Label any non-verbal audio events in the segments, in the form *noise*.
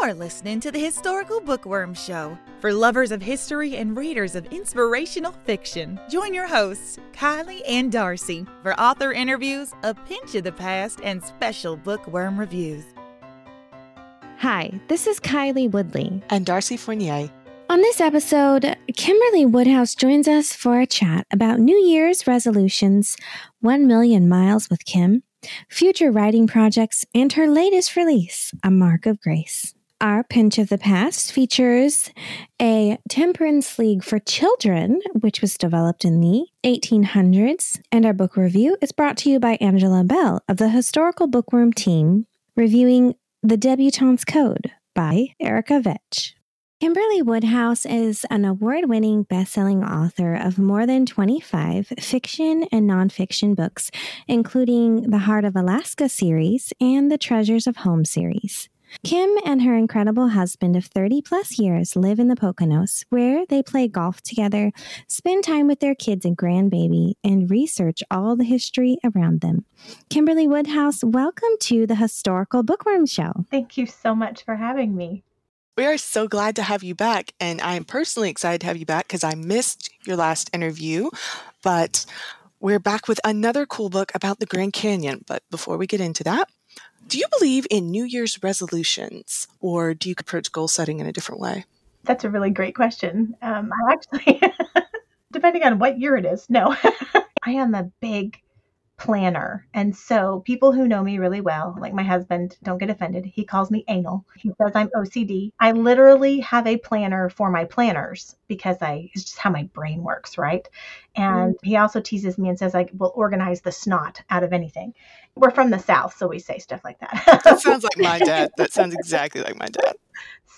You're listening to the Historical Bookworm Show for lovers of history and readers of inspirational fiction. Join your hosts, Kylie and Darcy, for author interviews, a pinch of the past, and special bookworm reviews. Hi, this is Kylie Woodley. And Darcy Fournier. On this episode, Kimberly Woodhouse joins us for a chat about New Year's resolutions, 1 million miles with Kim, future writing projects, and her latest release, A Mark of Grace. Our Pinch of the Past features a Temperance League for Children, which was developed in the 1800s, and our book review is brought to you by Angela Bell of the Historical Bookworm team, reviewing The Debutante's Code by Erica Vetsch. Kimberly Woodhouse is an award winning best selling author of more than 25 fiction and nonfiction books, including the Heart of Alaska series and the Treasures of Home series. Kim and her incredible husband of 30 plus years live in the Poconos, where they play golf together, spend time with their kids and grandbaby, and research all the history around them. Kimberly Woodhouse, welcome to the Historical Bookworm Show. Thank you so much for having me. We are so glad to have you back. And I am personally excited to have you back because I missed your last interview. But we're back with another cool book about the Grand Canyon. But before we get into that, do you believe in New Year's resolutions or do you approach goal setting in a different way? That's a really great question. Um, I actually, *laughs* depending on what year it is, no. *laughs* I am a big planner. And so people who know me really well, like my husband, don't get offended. He calls me anal. He says I'm OCD. I literally have a planner for my planners because I it's just how my brain works, right? And mm. he also teases me and says I will organize the snot out of anything. We're from the south, so we say stuff like that. that sounds like my dad. That sounds *laughs* exactly like my dad.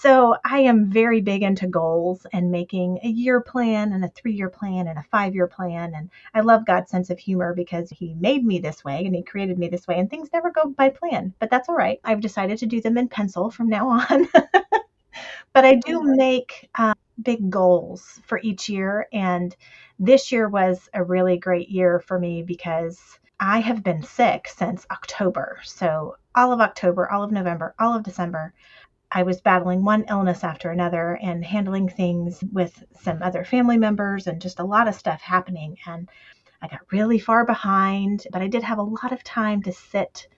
So I am very big into goals and making a year plan and a three year plan and a five year plan. And I love God's sense of humor because He made me this way and He created me this way, and things never go by plan. But that's all right. I've decided to do them in pencil from now on. *laughs* but I do make um, big goals for each year. And this year was a really great year for me because I have been sick since October. So all of October, all of November, all of December. I was battling one illness after another and handling things with some other family members and just a lot of stuff happening. And I got really far behind, but I did have a lot of time to sit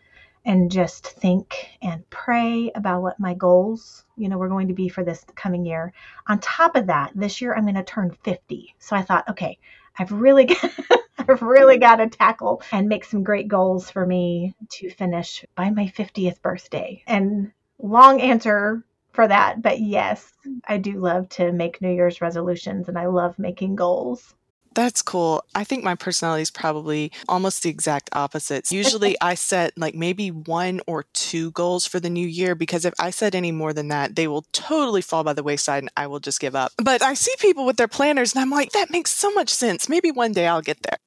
and just think and pray about what my goals, you know, were going to be for this coming year. On top of that, this year I'm going to turn 50. So I thought, okay, I've really *laughs* I've really got to tackle and make some great goals for me to finish by my 50th birthday. And long answer for that, but yes, I do love to make New Year's resolutions and I love making goals. That's cool. I think my personality is probably almost the exact opposite. Usually *laughs* I set like maybe one or two goals for the new year because if I set any more than that, they will totally fall by the wayside and I will just give up. But I see people with their planners and I'm like, that makes so much sense. Maybe one day I'll get there.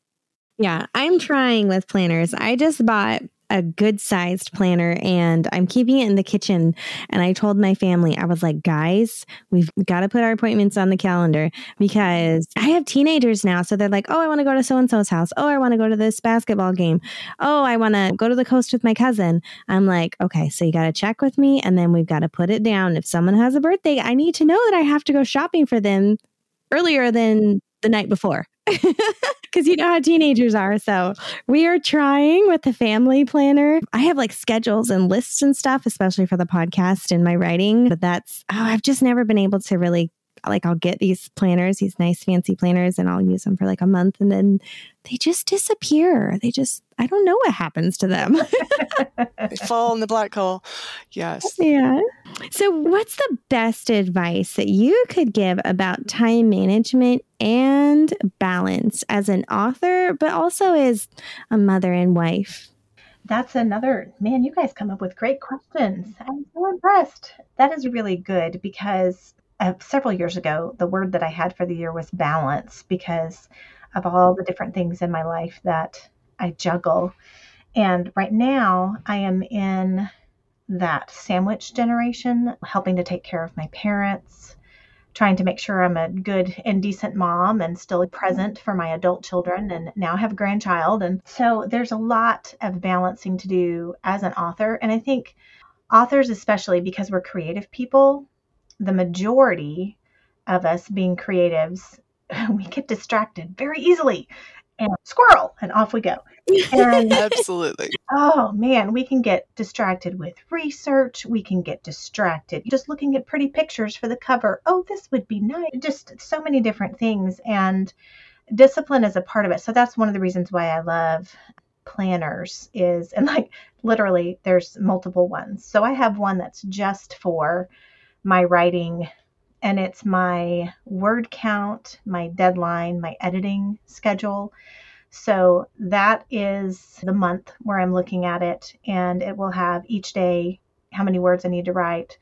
Yeah, I'm trying with planners. I just bought a good sized planner and I'm keeping it in the kitchen. And I told my family, I was like, guys, we've got to put our appointments on the calendar because I have teenagers now. So they're like, oh, I want to go to so and so's house. Oh, I want to go to this basketball game. Oh, I want to go to the coast with my cousin. I'm like, okay, so you got to check with me and then we've got to put it down. If someone has a birthday, I need to know that I have to go shopping for them earlier than the night before *laughs* because you know how teenagers are. So we are trying with the family planner. I have like schedules and lists and stuff, especially for the podcast and my writing. But that's, oh, I've just never been able to really like I'll get these planners, these nice fancy planners, and I'll use them for like a month and then they just disappear. They just, I don't know what happens to them. *laughs* they fall in the black hole. Yes. Yeah. So, what's the best advice that you could give about time management and balance as an author, but also as a mother and wife? That's another, man, you guys come up with great questions. I'm so impressed. That is really good because uh, several years ago, the word that I had for the year was balance because of all the different things in my life that I juggle. And right now, I am in that sandwich generation, helping to take care of my parents, trying to make sure I'm a good and decent mom and still present for my adult children, and now have a grandchild. And so there's a lot of balancing to do as an author. And I think authors, especially because we're creative people, the majority of us being creatives, *laughs* we get distracted very easily and squirrel and off we go. And *laughs* Absolutely. oh man, we can get distracted with research. We can get distracted just looking at pretty pictures for the cover. Oh, this would be nice. Just so many different things. And discipline is a part of it. So that's one of the reasons why I love planners is and like literally there's multiple ones. So I have one that's just for my writing and it's my word count, my deadline, my editing schedule. So that is the month where I'm looking at it, and it will have each day how many words I need to write,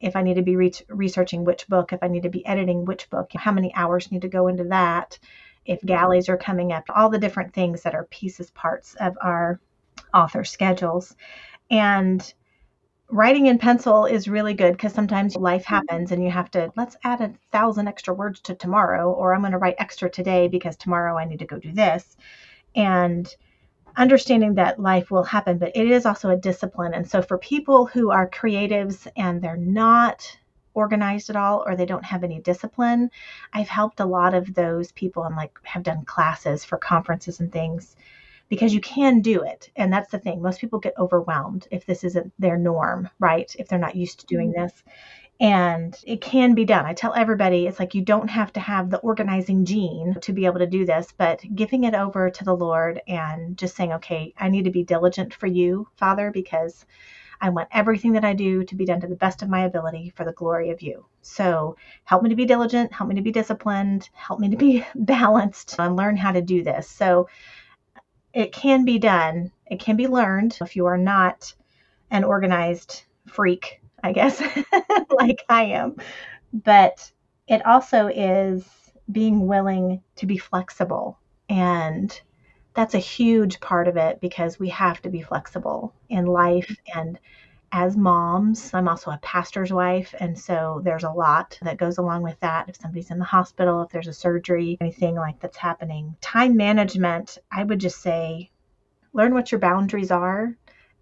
if I need to be re- researching which book, if I need to be editing which book, how many hours need to go into that, if galleys are coming up, all the different things that are pieces, parts of our author schedules. And writing in pencil is really good because sometimes life mm-hmm. happens and you have to let's add a thousand extra words to tomorrow or i'm going to write extra today because tomorrow i need to go do this. And understanding that life will happen but it is also a discipline. And so for people who are creatives and they're not organized at all or they don't have any discipline i've helped a lot of those people and like have done classes for conferences and things because you can do it. And that's the thing. Most people get overwhelmed if this isn't their norm, right? If they're not used to doing mm-hmm. this. And it can be done. I tell everybody it's like you don't have to have the organizing gene to be able to do this, but giving it over to the Lord and just saying, okay, I need to be diligent for you, Father, because I want everything that I do to be done to the best of my ability for the glory of you. So help me to be diligent, help me to be disciplined, help me to be *laughs* balanced, and learn how to do this. So it can be done. It can be learned if you are not an organized freak, I guess, *laughs* like I am. But it also is being willing to be flexible. And that's a huge part of it because we have to be flexible in life and as moms, I'm also a pastor's wife, and so there's a lot that goes along with that. If somebody's in the hospital, if there's a surgery, anything like that's happening. Time management, I would just say learn what your boundaries are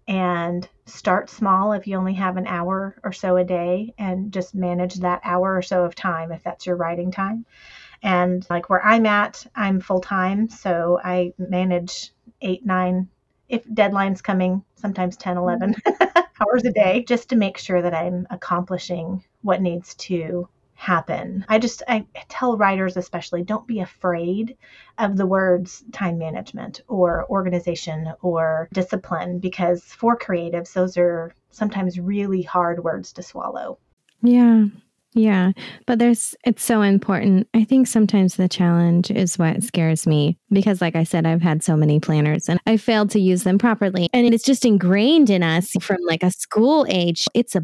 and start small if you only have an hour or so a day and just manage that hour or so of time if that's your writing time. And like where I'm at, I'm full time, so I manage eight, nine, if deadlines coming, sometimes 10, mm-hmm. 11 *laughs* hours a day, just to make sure that I'm accomplishing what needs to happen. I just I tell writers especially don't be afraid of the words time management or organization or discipline because for creatives those are sometimes really hard words to swallow. Yeah. Yeah, but there's it's so important. I think sometimes the challenge is what scares me because like I said I've had so many planners and I failed to use them properly and it's just ingrained in us from like a school age. It's a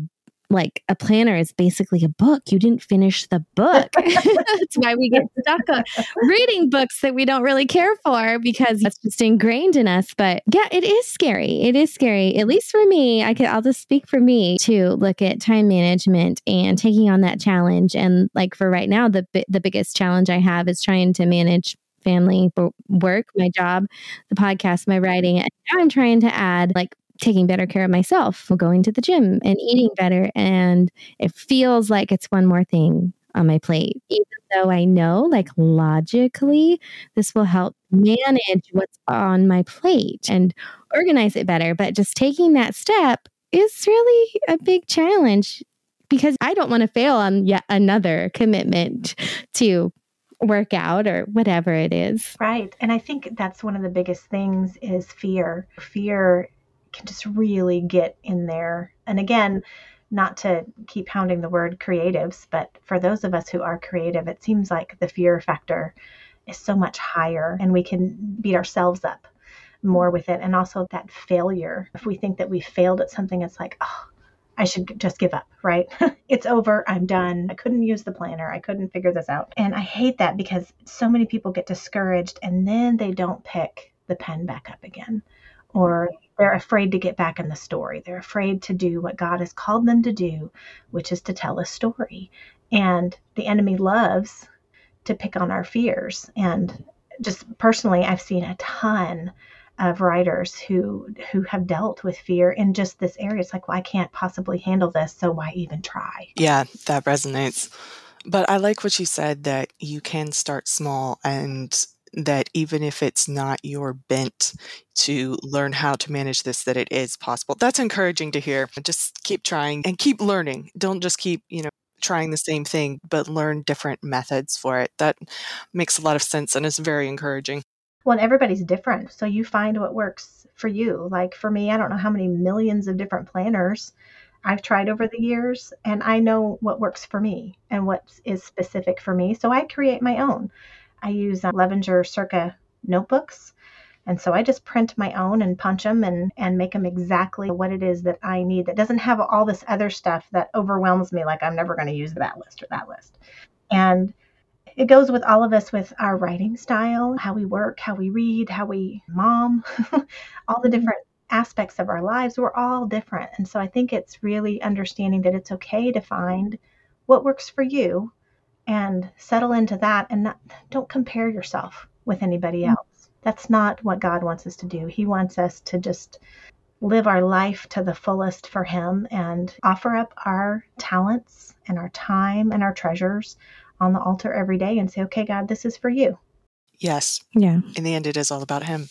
like a planner is basically a book. You didn't finish the book. *laughs* *laughs* that's why we get stuck on reading books that we don't really care for because that's just ingrained in us. But yeah, it is scary. It is scary. At least for me, I could I'll just speak for me to look at time management and taking on that challenge. And like for right now, the the biggest challenge I have is trying to manage family work, my job, the podcast, my writing. And now I'm trying to add like taking better care of myself, going to the gym and mm-hmm. eating better. And it feels like it's one more thing on my plate, even though I know, like logically, this will help manage what's on my plate and organize it better. But just taking that step is really a big challenge because I don't want to fail on yet another commitment to work out or whatever it is. Right. And I think that's one of the biggest things is fear. Fear can just really get in there. And again, not to keep pounding the word creatives, but for those of us who are creative, it seems like the fear factor is so much higher and we can beat ourselves up more with it. And also that failure. If we think that we failed at something, it's like, oh, I should just give up, right? *laughs* it's over. I'm done. I couldn't use the planner. I couldn't figure this out. And I hate that because so many people get discouraged and then they don't pick the pen back up again or they're afraid to get back in the story. They're afraid to do what God has called them to do, which is to tell a story. And the enemy loves to pick on our fears. And just personally, I've seen a ton of writers who who have dealt with fear in just this area. It's like, well, I can't possibly handle this, so why even try? Yeah, that resonates. But I like what you said that you can start small and that even if it's not your bent to learn how to manage this, that it is possible. That's encouraging to hear. Just keep trying and keep learning. Don't just keep, you know, trying the same thing, but learn different methods for it. That makes a lot of sense and is very encouraging. Well, everybody's different. So you find what works for you. Like for me, I don't know how many millions of different planners I've tried over the years, and I know what works for me and what is specific for me. So I create my own. I use uh, Levenger Circa notebooks. And so I just print my own and punch them and, and make them exactly what it is that I need that doesn't have all this other stuff that overwhelms me, like I'm never going to use that list or that list. And it goes with all of us with our writing style, how we work, how we read, how we mom, *laughs* all the different aspects of our lives. We're all different. And so I think it's really understanding that it's okay to find what works for you and settle into that and not, don't compare yourself with anybody mm. else. That's not what God wants us to do. He wants us to just live our life to the fullest for Him and offer up our talents and our time and our treasures on the altar every day and say, okay, God, this is for you. Yes. Yeah. In the end, it is all about Him.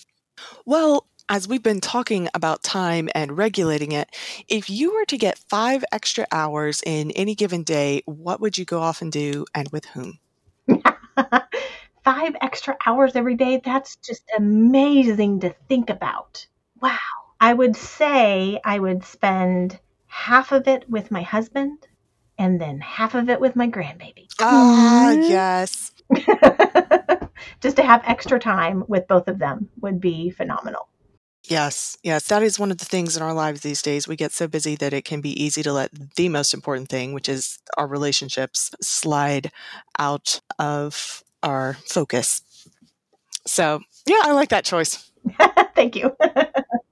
Well, as we've been talking about time and regulating it, if you were to get five extra hours in any given day, what would you go off and do and with whom? *laughs* five extra hours every day, that's just amazing to think about. Wow. I would say I would spend half of it with my husband and then half of it with my grandbaby. Ah, yes. *laughs* just to have extra time with both of them would be phenomenal. Yes, yes, that is one of the things in our lives these days. We get so busy that it can be easy to let the most important thing, which is our relationships, slide out of our focus. So, yeah, I like that choice. *laughs* Thank you. *laughs*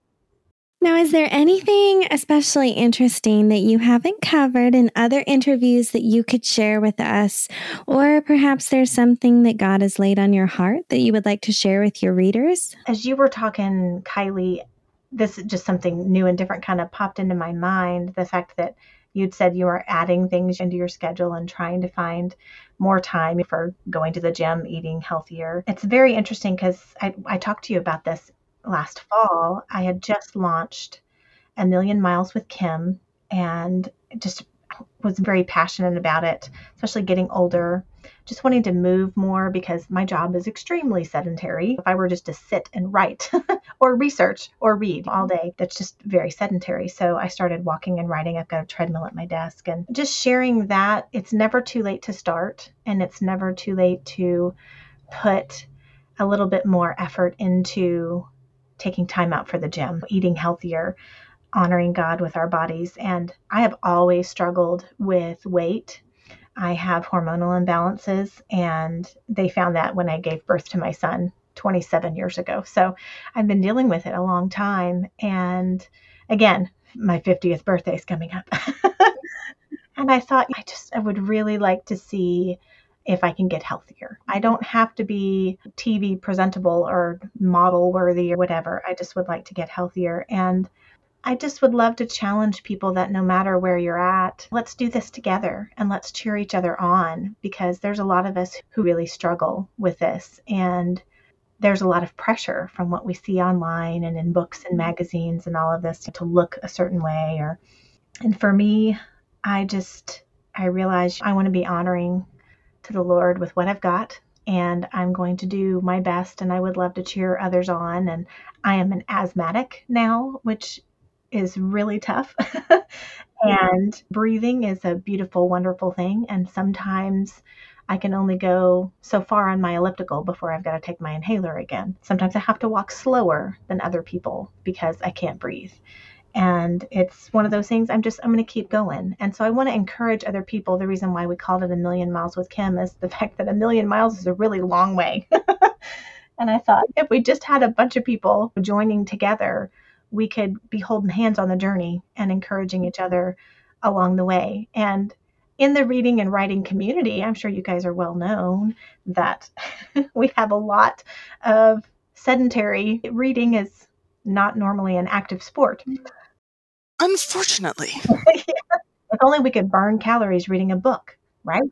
Now, is there anything especially interesting that you haven't covered in other interviews that you could share with us? Or perhaps there's something that God has laid on your heart that you would like to share with your readers? As you were talking, Kylie, this is just something new and different kind of popped into my mind. The fact that you'd said you were adding things into your schedule and trying to find more time for going to the gym, eating healthier. It's very interesting because I, I talked to you about this last fall, I had just launched A Million Miles with Kim and just was very passionate about it, especially getting older, just wanting to move more because my job is extremely sedentary. If I were just to sit and write *laughs* or research or read all day, that's just very sedentary. So I started walking and writing. I've got a treadmill at my desk and just sharing that it's never too late to start and it's never too late to put a little bit more effort into taking time out for the gym, eating healthier, honoring God with our bodies. And I have always struggled with weight. I have hormonal imbalances, and they found that when I gave birth to my son 27 years ago. So I've been dealing with it a long time. And again, my 50th birthday is coming up. *laughs* and I thought, I just, I would really like to see if I can get healthier. I don't have to be TV presentable or model worthy or whatever. I just would like to get healthier. And I just would love to challenge people that no matter where you're at, let's do this together and let's cheer each other on because there's a lot of us who really struggle with this. And there's a lot of pressure from what we see online and in books and magazines and all of this to look a certain way or and for me, I just I realize I want to be honoring to the Lord with what I've got, and I'm going to do my best. And I would love to cheer others on. And I am an asthmatic now, which is really tough. *laughs* and breathing is a beautiful, wonderful thing. And sometimes I can only go so far on my elliptical before I've got to take my inhaler again. Sometimes I have to walk slower than other people because I can't breathe and it's one of those things i'm just i'm going to keep going. And so i want to encourage other people the reason why we called it a million miles with kim is the *laughs* fact that a million miles is a really long way. *laughs* And i thought if we just had a bunch of people joining together we could be holding hands on the journey and encouraging each other along the way. And in the reading and writing community i'm sure you guys are well known that *laughs* we have a lot of sedentary reading is not normally an active sport. Unfortunately. *laughs* If only we could burn calories reading a book, right?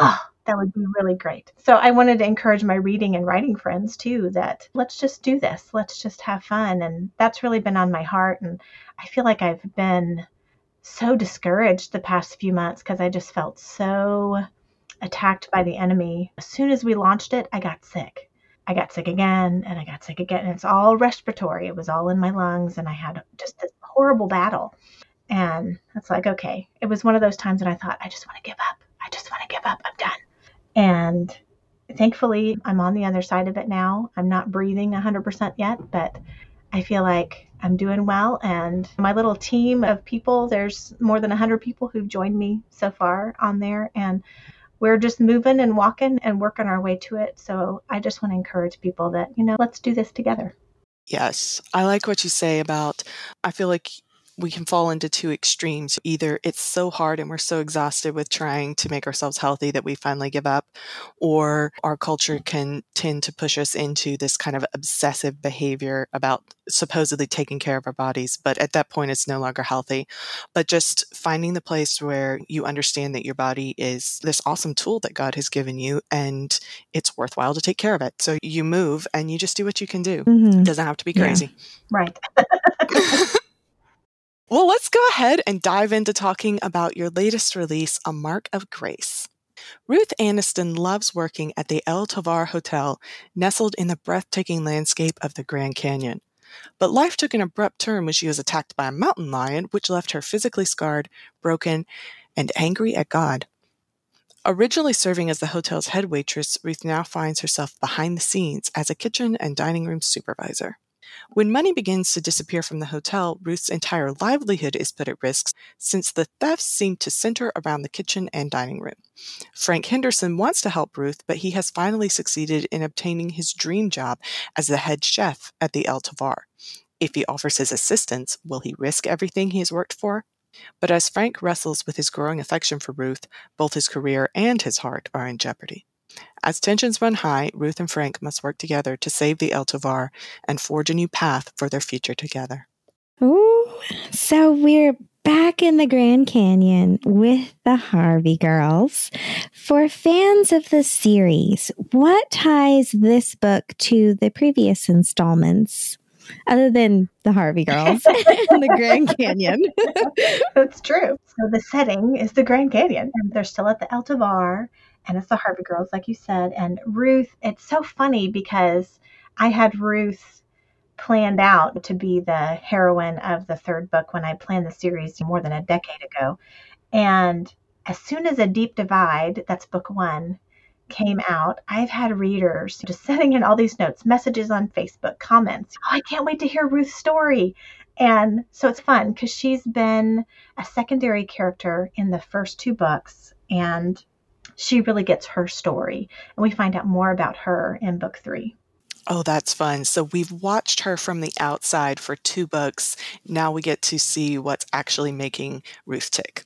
Oh, that would be really great. So I wanted to encourage my reading and writing friends too that let's just do this. Let's just have fun. And that's really been on my heart. And I feel like I've been so discouraged the past few months because I just felt so attacked by the enemy. As soon as we launched it, I got sick. I got sick again and I got sick again. And it's all respiratory. It was all in my lungs. And I had just this horrible battle. And it's like, okay, it was one of those times that I thought, I just want to give up. I just want to give up. I'm done. And thankfully, I'm on the other side of it now. I'm not breathing 100% yet, but I feel like I'm doing well. And my little team of people, there's more than 100 people who've joined me so far on there. And we're just moving and walking and working our way to it. So I just want to encourage people that, you know, let's do this together. Yes. I like what you say about, I feel like we can fall into two extremes. Either it's so hard and we're so exhausted with trying to make ourselves healthy that we finally give up, or our culture can tend to push us into this kind of obsessive behavior about supposedly taking care of our bodies. But at that point, it's no longer healthy. But just finding the place where you understand that your body is this awesome tool that God has given you and it's worthwhile to take care of it. So you move and you just do what you can do. Mhm. It doesn't have to be crazy. Right. *laughs* Well, let's go ahead and dive into talking about your latest release, A Mark of Grace. Ruth Aniston loves working at the El Tovar Hotel, nestled in the breathtaking landscape of the Grand Canyon. But life took an abrupt turn when she was attacked by a mountain lion, which left her physically scarred, broken, and angry at God. Originally serving as the hotel's head waitress, Ruth now finds herself behind the scenes as a kitchen and dining room supervisor. When money begins to disappear from the hotel, Ruth's entire livelihood is put at risk since the thefts seem to center around the kitchen and dining room. Frank Henderson wants to help Ruth, but he has finally succeeded in obtaining his dream job as the head chef at the El Tovar. If he offers his assistance, will he risk everything he has worked for? But as Frank wrestles with his growing affection for Ruth, both his career and his heart are in jeopardy. As tensions run high, Ruth and Frank must work together to save the El Tovar and forge a new path for their future together. Ooh, so we're back in the Grand Canyon with the Harvey girls. For fans of the series, what ties this book to the previous installments? Other than the Harvey girls *laughs* and the Grand Canyon. That's true. So the setting is the Grand Canyon, and they're still at the El Tovar, and it's the Harvey girls, like you said. And Ruth, it's so funny because I had Ruth planned out to be the heroine of the third book when I planned the series more than a decade ago. And as soon as A Deep Divide, that's book one, came out, I've had readers just sending in all these notes, messages on Facebook, comments. Oh, I can't wait to hear Ruth's story. And so it's fun because she's been a secondary character in the first two books, and she really gets her story. And we find out more about her in book three. Oh, that's fun. So we've watched her from the outside for two books. Now we get to see what's actually making Ruth tick.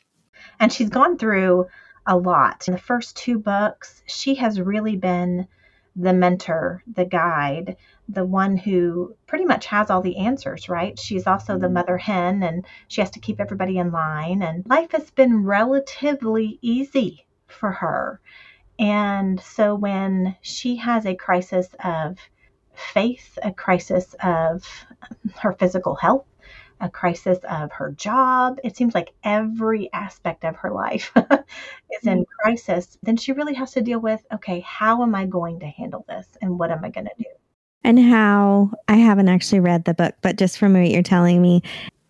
And she's gone through a lot. In the first two books, she has really been the mentor, the guide, the one who pretty much has all the answers, right? She's also the mm-hmm. mother hen and she has to keep everybody in line. And life has been relatively easy for her. And so when she has a crisis of faith, a crisis of her physical health, a crisis of her job. It seems like every aspect of her life *laughs* is in mm-hmm. crisis. Then she really has to deal with okay, how am I going to handle this and what am I going to do? and how I haven't actually read the book, but just from what you're telling me,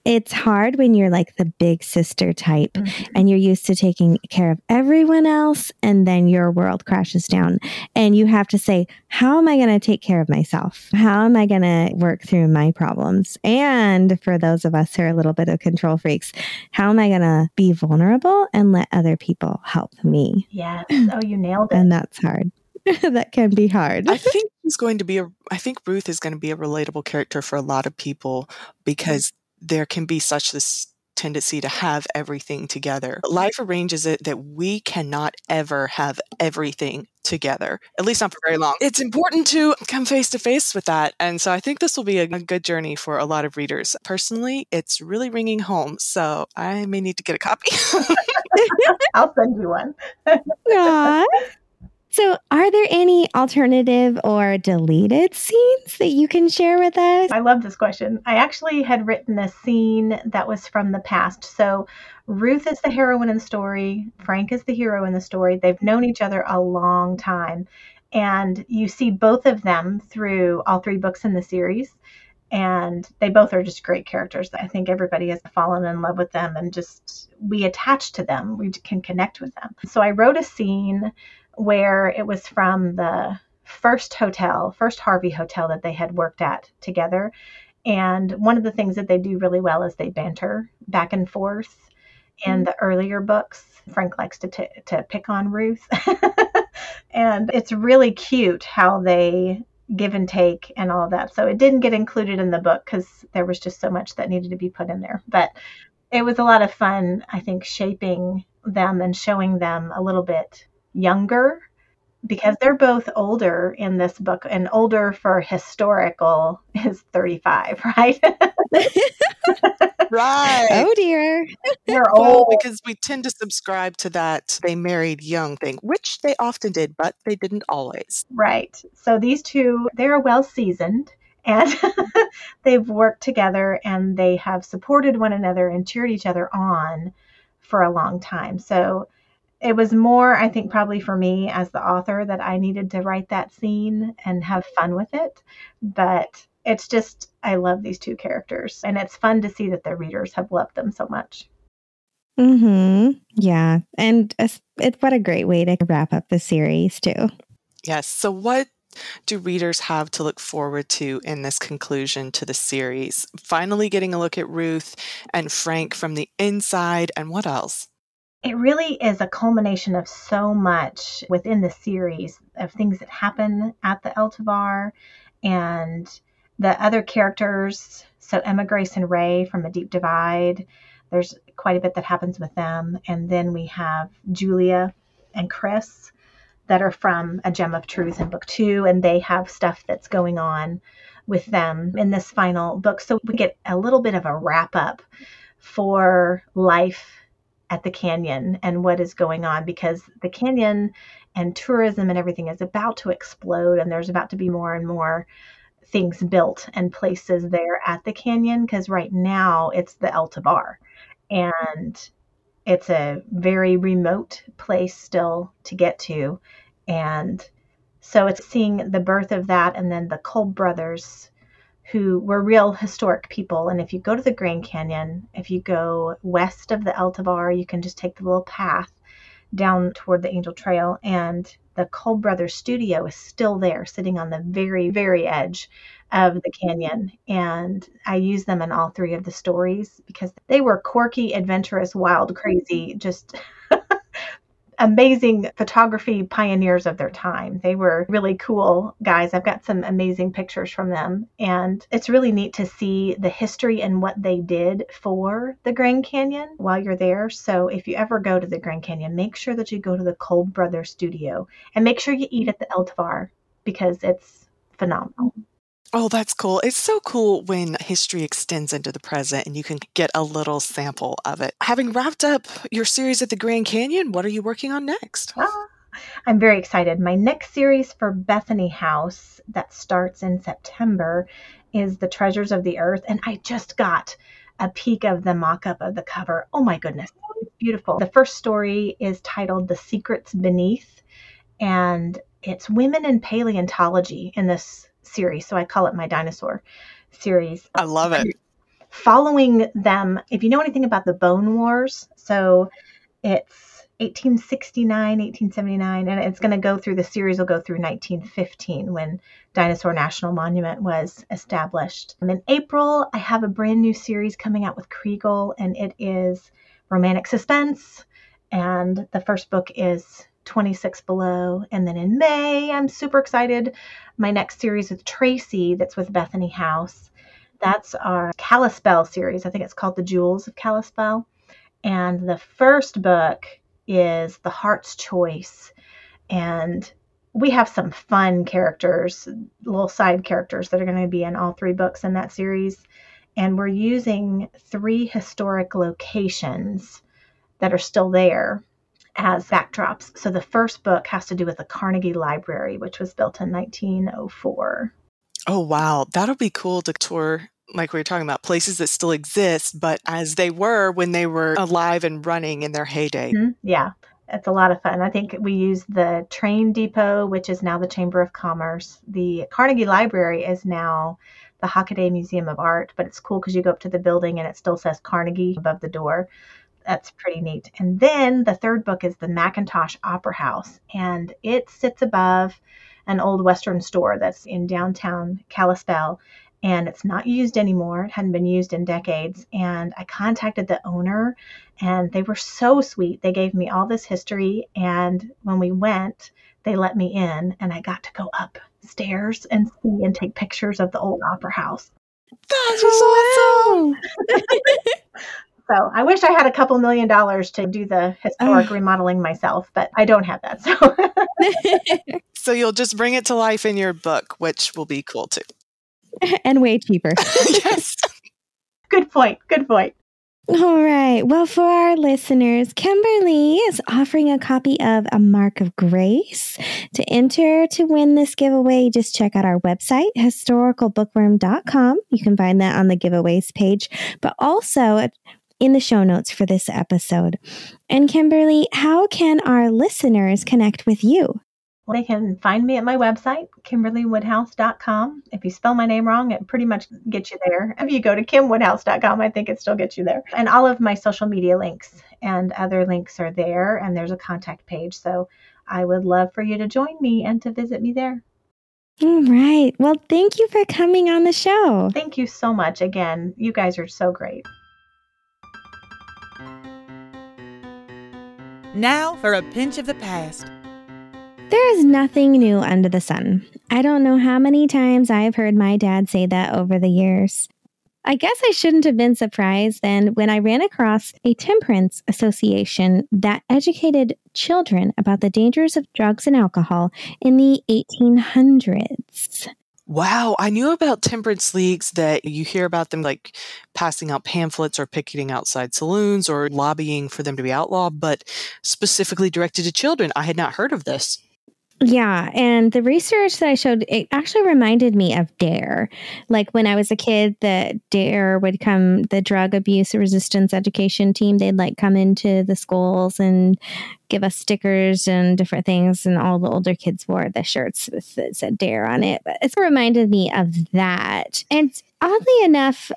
it's hard when you're like the big sister type mm-hmm. and you're used to taking care of everyone else and then your world crashes down and you have to say how am i going to take care of myself? How am i going to work through my problems? And for those of us who are a little bit of control freaks how am i going to be vulnerable and let other people help me? Yes. *clears throat* Oh, you nailed it. and that's hard. *laughs* That can be hard. I *laughs* think he's going to be a I think Ruth is going to be a relatable character for a lot of people mm-hmm. because there can be such this tendency to have everything together. Life arranges it that we cannot ever have everything together, at least not for very long. It's important to come face to face with that. And so I think this will be a, good journey for a lot of readers. Personally, it's really ringing home. So I may need to get a copy. *laughs* I'll send you one. *laughs* So, are there any alternative or deleted scenes that you can share with us? I love this question. I actually had written a scene that was from the past. So, Ruth is the heroine in the story, Frank is the hero in the story. They've known each other a long time. And you see both of them through all three books in the series. And they both are just great characters. I think everybody has fallen in love with them and just we attach to them. We can connect with them. So I wrote a scene where it was from the first hotel, first Harvey hotel that they had worked at together. And one of the things that they do really well is they banter back and forth. In mm-hmm. the earlier books, Frank likes to t- to pick on Ruth, *laughs* and it's really cute how they give and take and all of that. So it didn't get included in the book because there was just so much that needed to be put in there. But it was a lot of fun, I think, shaping them and showing them a little bit younger because they're both older in this book and older for historical *laughs* is 35 right? *laughs* Right. Oh dear. They're well, old. because we tend to subscribe to that they married young thing which they often did but they didn't always. Right. So these two they're well seasoned and *laughs* they've worked together and they have supported one another and cheered each other on for a long time. So it was more, I think, probably for me as the author that I needed to write that scene and have fun with it. But it's just, I love these two characters, and it's fun to see that the readers have loved them so much. Hmm. Yeah, and it's, it, what a great way to wrap up the series too. Yes. So, what do readers have to look forward to in this conclusion to the series? Finally, getting a look at Ruth and Frank from the inside, and what else? It really is a culmination of so much within the series of things that happen at the El Tovar and the other characters. So, Emma, Grace, and Ray from A Deep Divide, there's quite a bit that happens with them. And then we have Julia and Chris that are from A Gem of Truth in book two, and they have stuff that's going on with them in this final book. So, we get a little bit of a wrap up for life at the canyon and what is going on because the canyon and tourism and everything is about to explode and there's about to be more and more things built and places there at the canyon because right now it's the El Tovar and it's a very remote place still to get to. And so it's seeing the birth of that and then the Kolb brothers who were real historic people. And if you go to the Grand Canyon, if you go west of the El Tovar, you can just take the little path down toward the Angel Trail. And the Kolb Brothers studio is still there, sitting on the very, very edge of the canyon. And I use them in all three of the stories because they were quirky, adventurous, wild, crazy, just *laughs* amazing photography pioneers of their time. They were really cool guys. I've got some amazing pictures from them. And it's really neat to see the history and what they did for the Grand Canyon while you're there. So if you ever go to the Grand Canyon, make sure that you go to the Kolb Brothers studio and make sure you eat at the El Tovar because it's phenomenal. Oh, that's cool. It's so cool when history extends into the present and you can get a little sample of it. Having wrapped up your series at the Grand Canyon, what are you working on next? Ah, I'm very excited. My next series for Bethany House that starts in September is The Treasures of the Earth. And I just got a peek of the mock up of the cover. Oh my goodness, beautiful. The first story is titled The Secrets Beneath, and it's women in paleontology in this series. So I call it my dinosaur series. I love it. Following them, if you know anything about the Bone Wars, so it's 1869, 1879, and it's going to go through the series will go through 1915 when Dinosaur National Monument was established. And in April, I have a brand new series coming out with Kregel, and it is romantic suspense. And the first book is 26 Below. And then in May, I'm super excited. My next series with Tracie, that's with Bethany House, That's our Kalispell series. I think it's called The Jewels of Kalispell. And the first book is The Heart's Choice. And we have some fun characters, little side characters that are going to be in all three books in that series. And we're using three historic locations that are still there as backdrops. So the first book has to do with the Carnegie Library, which was built in 1904. Oh, wow. That'll be cool to tour like we were talking about, places that still exist, but as they were when they were alive and running in their heyday. Mm-hmm. Yeah, it's a lot of fun. I think we use the train depot, which is now the Chamber of Commerce. The Carnegie Library is now the Hockaday Museum of Art, but it's cool because you go up to the building and it still says Carnegie above the door. That's pretty neat. And then the third book is the McIntosh Opera House, and it sits above an old Western store that's in downtown Kalispell and it's not used anymore. It hadn't been used in decades. And I contacted the owner, and they were so sweet. They gave me all this history. And when we went, they let me in, and I got to go upstairs and see and take pictures of the old opera house. That's awesome. *laughs* *laughs* so I wish I had a couple million dollars to do the historic remodeling myself, but I don't have that. So. *laughs* so you'll just bring it to life in your book, which will be cool too. and way cheaper. *laughs* yes. Good point. Good point. All right. Well, for our listeners, Kimberly is offering a copy of A Mark of Grace. To enter to win this giveaway, just check out our website, historicalbookworm.com. You can find that on the giveaways page, but also in the show notes for this episode. And Kimberly, how can our listeners connect with you? They can find me at my website, kimberlywoodhouse.com. If you spell my name wrong, it pretty much gets you there. If you go to kimwoodhouse.com, I think it still gets you there. And all of my social media links and other links are there, and there's a contact page. So I would love for you to join me and to visit me there. All right. Well, thank you for coming on the show. Thank you so much. Again, you guys are so great. Now for a pinch of the past. There is nothing new under the sun. I don't know how many times I've heard my dad say that over the years. I guess I shouldn't have been surprised then when I ran across a temperance association that educated children about the dangers of drugs and alcohol in the 1800s. Wow, I knew about temperance leagues that you hear about them like passing out pamphlets or picketing outside saloons or lobbying for them to be outlawed, but specifically directed to children. I had not heard of this. Yeah, and the research that I showed it actually reminded me of DARE. Like when I was a kid, the DARE would come, the drug abuse resistance education team, they'd like come into the schools and give us stickers and different things, and all the older kids wore the shirts that said DARE on it. But it reminded me of that. And oddly enough,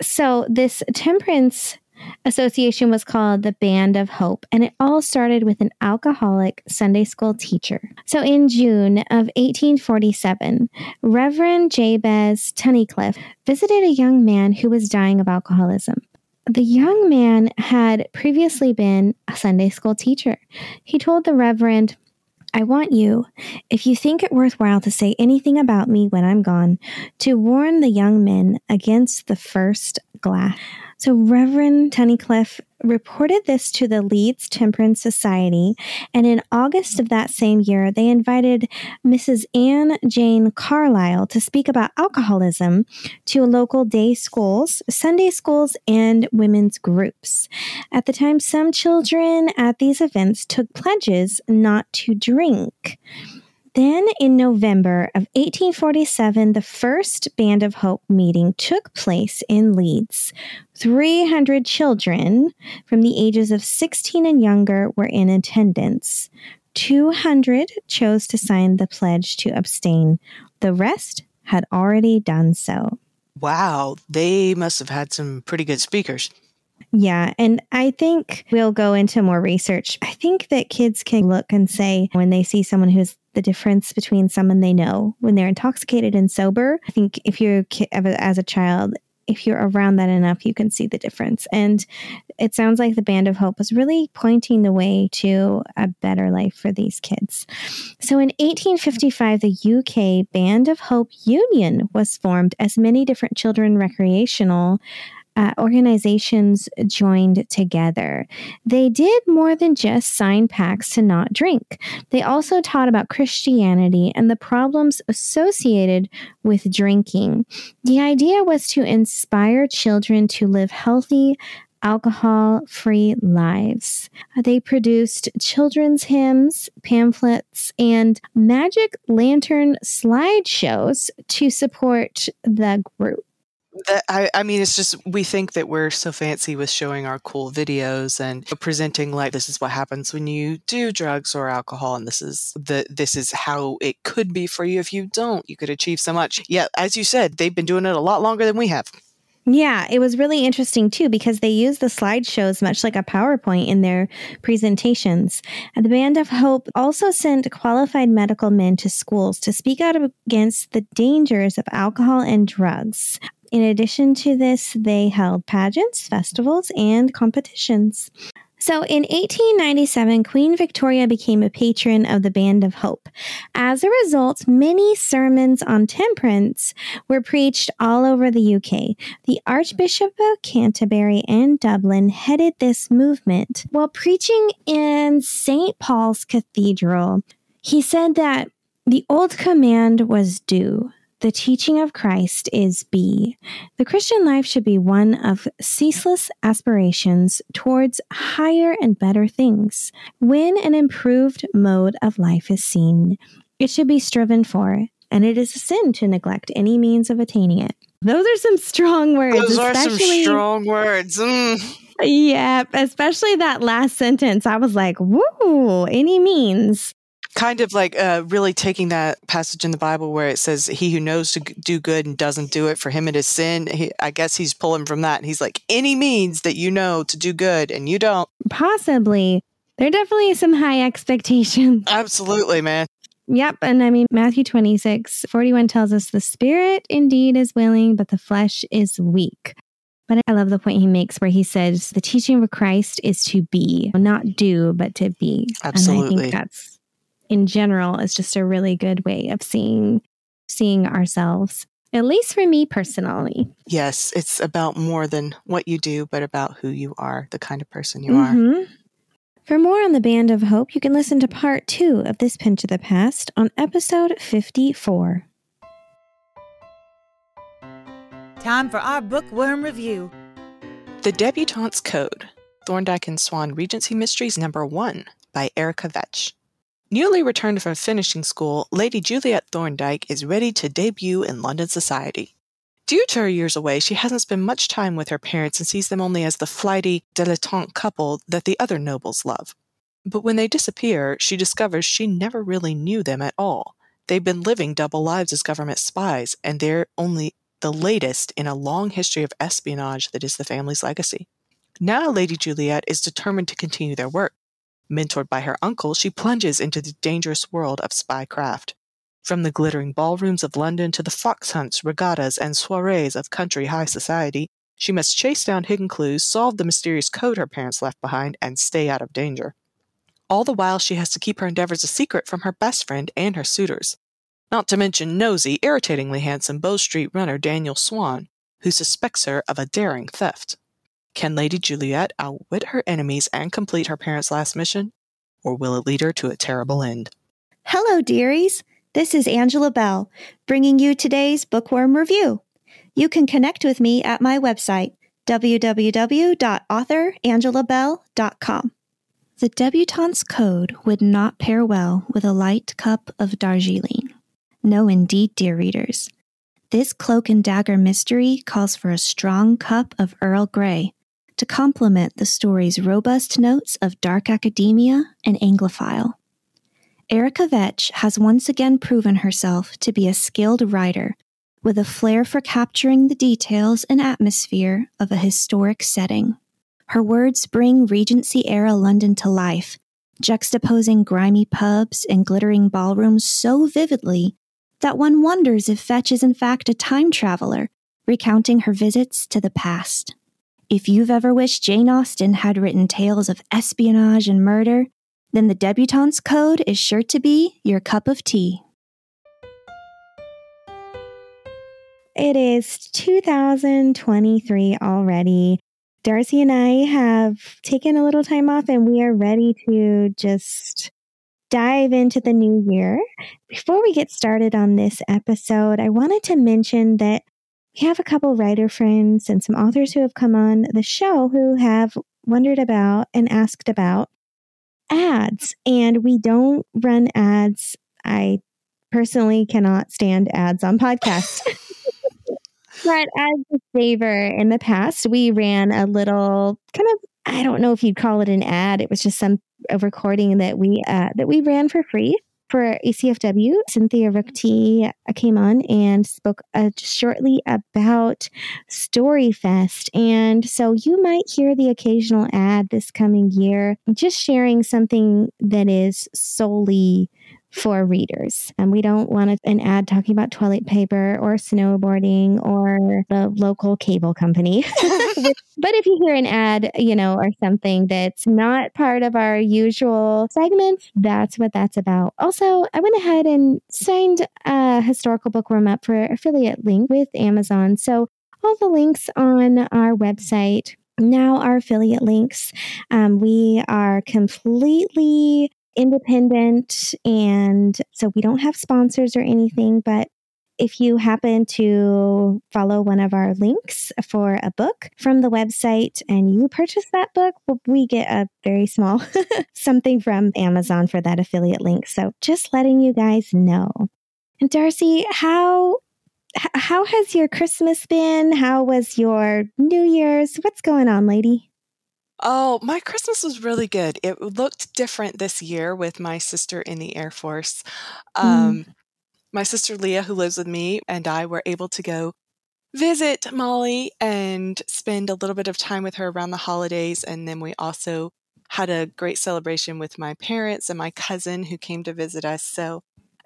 so this temperance association was called the Band of Hope, and it all started with an alcoholic Sunday school teacher. So in June of 1847, Reverend Jabez Tunnicliffe visited a young man who was dying of alcoholism. The young man had previously been a Sunday school teacher. He told the Reverend, I want you, if you think it worthwhile to say anything about me when I'm gone, to warn the young men against the first glass. So Reverend Tunnicliffe reported this to the Leeds Temperance Society, and in August of that same year, they invited Mrs. Anne Jane Carlile to speak about alcoholism to local day schools, Sunday schools, and women's groups. At the time, some children at these events took pledges not to drink. Then in November of 1847, the first Band of Hope meeting took place in Leeds. 300 children from the ages of 16 and younger were in attendance. 200 chose to sign the pledge to abstain. The rest had already done so. Wow, they must have had some pretty good speakers. Yeah. And I think we'll go into more research. I think that kids can look and say when they see someone who's the difference between someone they know when they're intoxicated and sober. I think if you're as a child, if you're around that enough, you can see the difference. And it sounds like the Band of Hope was really pointing the way to a better life for these kids. So in 1855, the UK Band of Hope Union was formed as many different children recreational uh, organizations joined together. They did more than just sign pacts to not drink. They also taught about Christianity and the problems associated with drinking. The idea was to inspire children to live healthy, alcohol free lives. They produced children's hymns, pamphlets, and magic lantern slideshows to support the group. That, I, I mean, it's just we think that we're so fancy with showing our cool videos and presenting like this is what happens when you do drugs or alcohol, and this is the this is how it could be for you if you don't. You could achieve so much. Yeah, as you said, they've been doing it a lot longer than we have. Yeah, it was really interesting too because they use the slideshows much like a PowerPoint in their presentations. The Band of Hope also sent qualified medical men to schools to speak out against the dangers of alcohol and drugs. In addition to this, they held pageants, festivals, and competitions. So in 1897, Queen Victoria became a patron of the Band of Hope. As a result, many sermons on temperance were preached all over the UK. The Archbishop of Canterbury and Dublin headed this movement. While preaching in St. Paul's Cathedral, he said that the old command was do the teaching of Christ is B. The Christian life should be one of ceaseless aspirations towards higher and better things. When an improved mode of life is seen, it should be striven for, and it is a sin to neglect any means of attaining it. Those are some strong words. Those are some strong words. Mm. Yeah, especially that last sentence. I was like, woo, any means kind of like uh, really taking that passage in the Bible where it says, "He who knows to do good and doesn't do it, for him it is sin." He, I guess he's pulling from that, and he's like, "Any means that you know to do good and you don't." Possibly, there are definitely some high expectations. *laughs* Absolutely, man. Yep. And I mean, Matthew 26, 41 tells us the spirit indeed is willing, but the flesh is weak. But I love the point he makes where he says the teaching of Christ is to be, not do, but to be. Absolutely. And I think that's in general is just a really good way of seeing seeing ourselves at least for me personally. Yes it's about more than what you do but about who you are the kind of person you mm-hmm. are for more on the band of hope you can listen to part two of this pinch of the past on episode 54 time for our bookworm review. The debutante's code thorndyke and swan regency mysteries number one by erica vetsch Newly returned from finishing school, Lady Juliet Thorndyke is ready to debut in London society. Due to her years away, she hasn't spent much time with her parents and sees them only as the flighty, dilettante couple that the other nobles love. But when they disappear, she discovers she never really knew them at all. They've been living double lives as government spies, and they're only the latest in a long history of espionage that is the family's legacy. Now, Lady Juliet is determined to continue their work. Mentored by her uncle, she plunges into the dangerous world of spy craft. From the glittering ballrooms of London to the fox hunts, regattas, and soirees of country high society, she must chase down hidden clues, solve the mysterious code her parents left behind, and stay out of danger. All the while, she has to keep her endeavors a secret from her best friend and her suitors. Not to mention nosy, irritatingly handsome Bow Street runner Daniel Swan, who suspects her of a daring theft. Can Lady Juliet outwit her enemies and complete her parents' last mission? Or will it lead her to a terrible end? Hello, dearies. This is Angela Bell, bringing you today's Bookworm Review. You can connect with me at my website, www.authorangelabell.com. The debutante's code would not pair well with a light cup of Darjeeling. No, indeed, dear readers. This cloak and dagger mystery calls for a strong cup of Earl Grey to complement the story's robust notes of dark academia and Anglophile. Erica Vetsch has once again proven herself to be a skilled writer with a flair for capturing the details and atmosphere of a historic setting. Her words bring Regency era London to life, juxtaposing grimy pubs and glittering ballrooms so vividly that one wonders if Vetsch is in fact a time traveler recounting her visits to the past. If you've ever wished Jane Austen had written tales of espionage and murder, then the Debutante's Code is sure to be your cup of tea. It is 2023 already. Darcy and I have taken a little time off and we are ready to just dive into the new year. Before we get started on this episode, I wanted to mention that we have a couple writer friends and some authors who have come on the show who have wondered about and asked about ads. And we don't run ads. I personally cannot stand ads on podcasts. *laughs* but as a favor in the past, we ran a little kind of I don't know if you'd call it an ad. It was just some a recording that we uh, that we ran for free for ACFW. Cynthia Ruchti uh, came on and spoke uh, shortly about Storyfest. And so you might hear the occasional ad this coming year, just sharing something that is solely for readers. And we don't want an ad talking about toilet paper or snowboarding or the local cable company. *laughs* but if you hear an ad, you know, or something that's not part of our usual segments, that's what that's about. Also, I went ahead and signed a historical bookworm up for affiliate link with Amazon. So all the links on our website now our affiliate links. Um, we are completely independent and so we don't have sponsors or anything but if you happen to follow one of our links for a book from the website and you purchase that book, we get a very small *laughs* something from Amazon for that affiliate link. So just letting you guys know. And Darcy, how how has your Christmas been? How was your New Year's? What's going on, lady? Oh, my Christmas was really good. It looked different this year with my sister in the Air Force. Mm. Um, mm. My sister Leah, who lives with me, and I were able to go visit Molly and spend a little bit of time with her around the holidays. And then we also had a great celebration with my parents and my cousin who came to visit us. So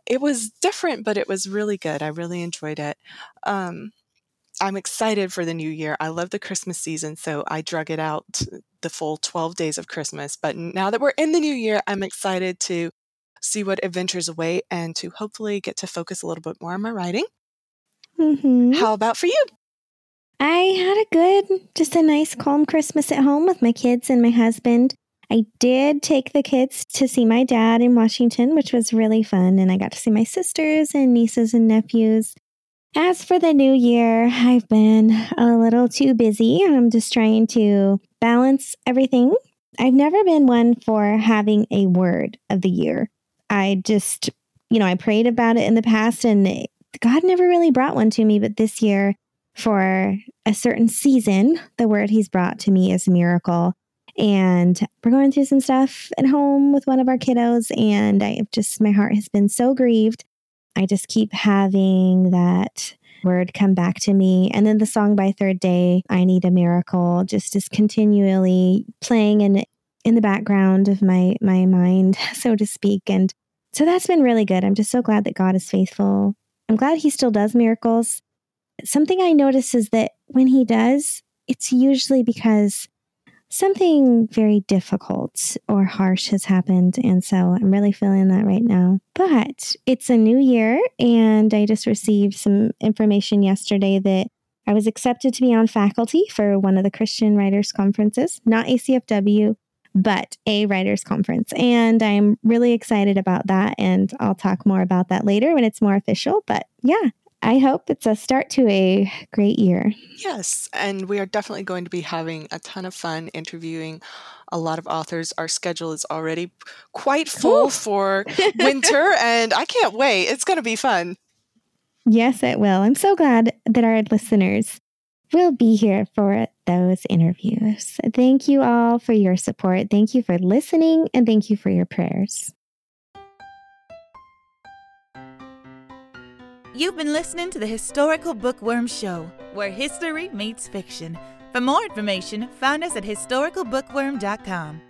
it was different, but it was really good. I really enjoyed it. Um, I'm excited for the new year. I love the Christmas season, so I drug it out the full 12 days of Christmas. But now that we're in the new year, I'm excited to see what adventures await and to hopefully get to focus a little bit more on my writing. Mm-hmm. How about for you? I had a good, just a nice, calm Christmas at home with my kids and my husband. I did take the kids to see my dad in Washington, which was really fun. And I got to see my sisters and nieces and nephews. As for the new year, I've been a little too busy. I'm just trying to balance everything. I've never been one for having a word of the year. I just, you know, I prayed about it in the past and God never really brought one to me. But this year, for a certain season, the word He's brought to me is a miracle. And we're going through some stuff at home with one of our kiddos. And I've just, my heart has been so grieved I just keep having that word come back to me. And then the song by Third Day, I Need a Miracle, just is continually playing in in the background of my my mind, *laughs* so to speak. And so that's been really good. I'm just so glad that God is faithful. I'm glad he still does miracles. Something I notice is that when he does, it's usually because something very difficult or harsh has happened. And so I'm really feeling that right now. But it's a new year, and I just received some information yesterday that I was accepted to be on faculty for one of the Christian Writers Conferences, not ACFW, but a writers conference. And I'm really excited about that. And I'll talk more about that later when it's more official. But yeah, I hope it's a start to a great year. Yes, and we are definitely going to be having a ton of fun interviewing a lot of authors. Our schedule is already quite full for *laughs* winter, and I can't wait. It's going to be fun. Yes, it will. I'm so glad that our listeners will be here for those interviews. Thank you all for your support. Thank you for listening, and thank you for your prayers. You've been listening to the Historical Bookworm Show, where history meets fiction. For more information, find us at historicalbookworm.com.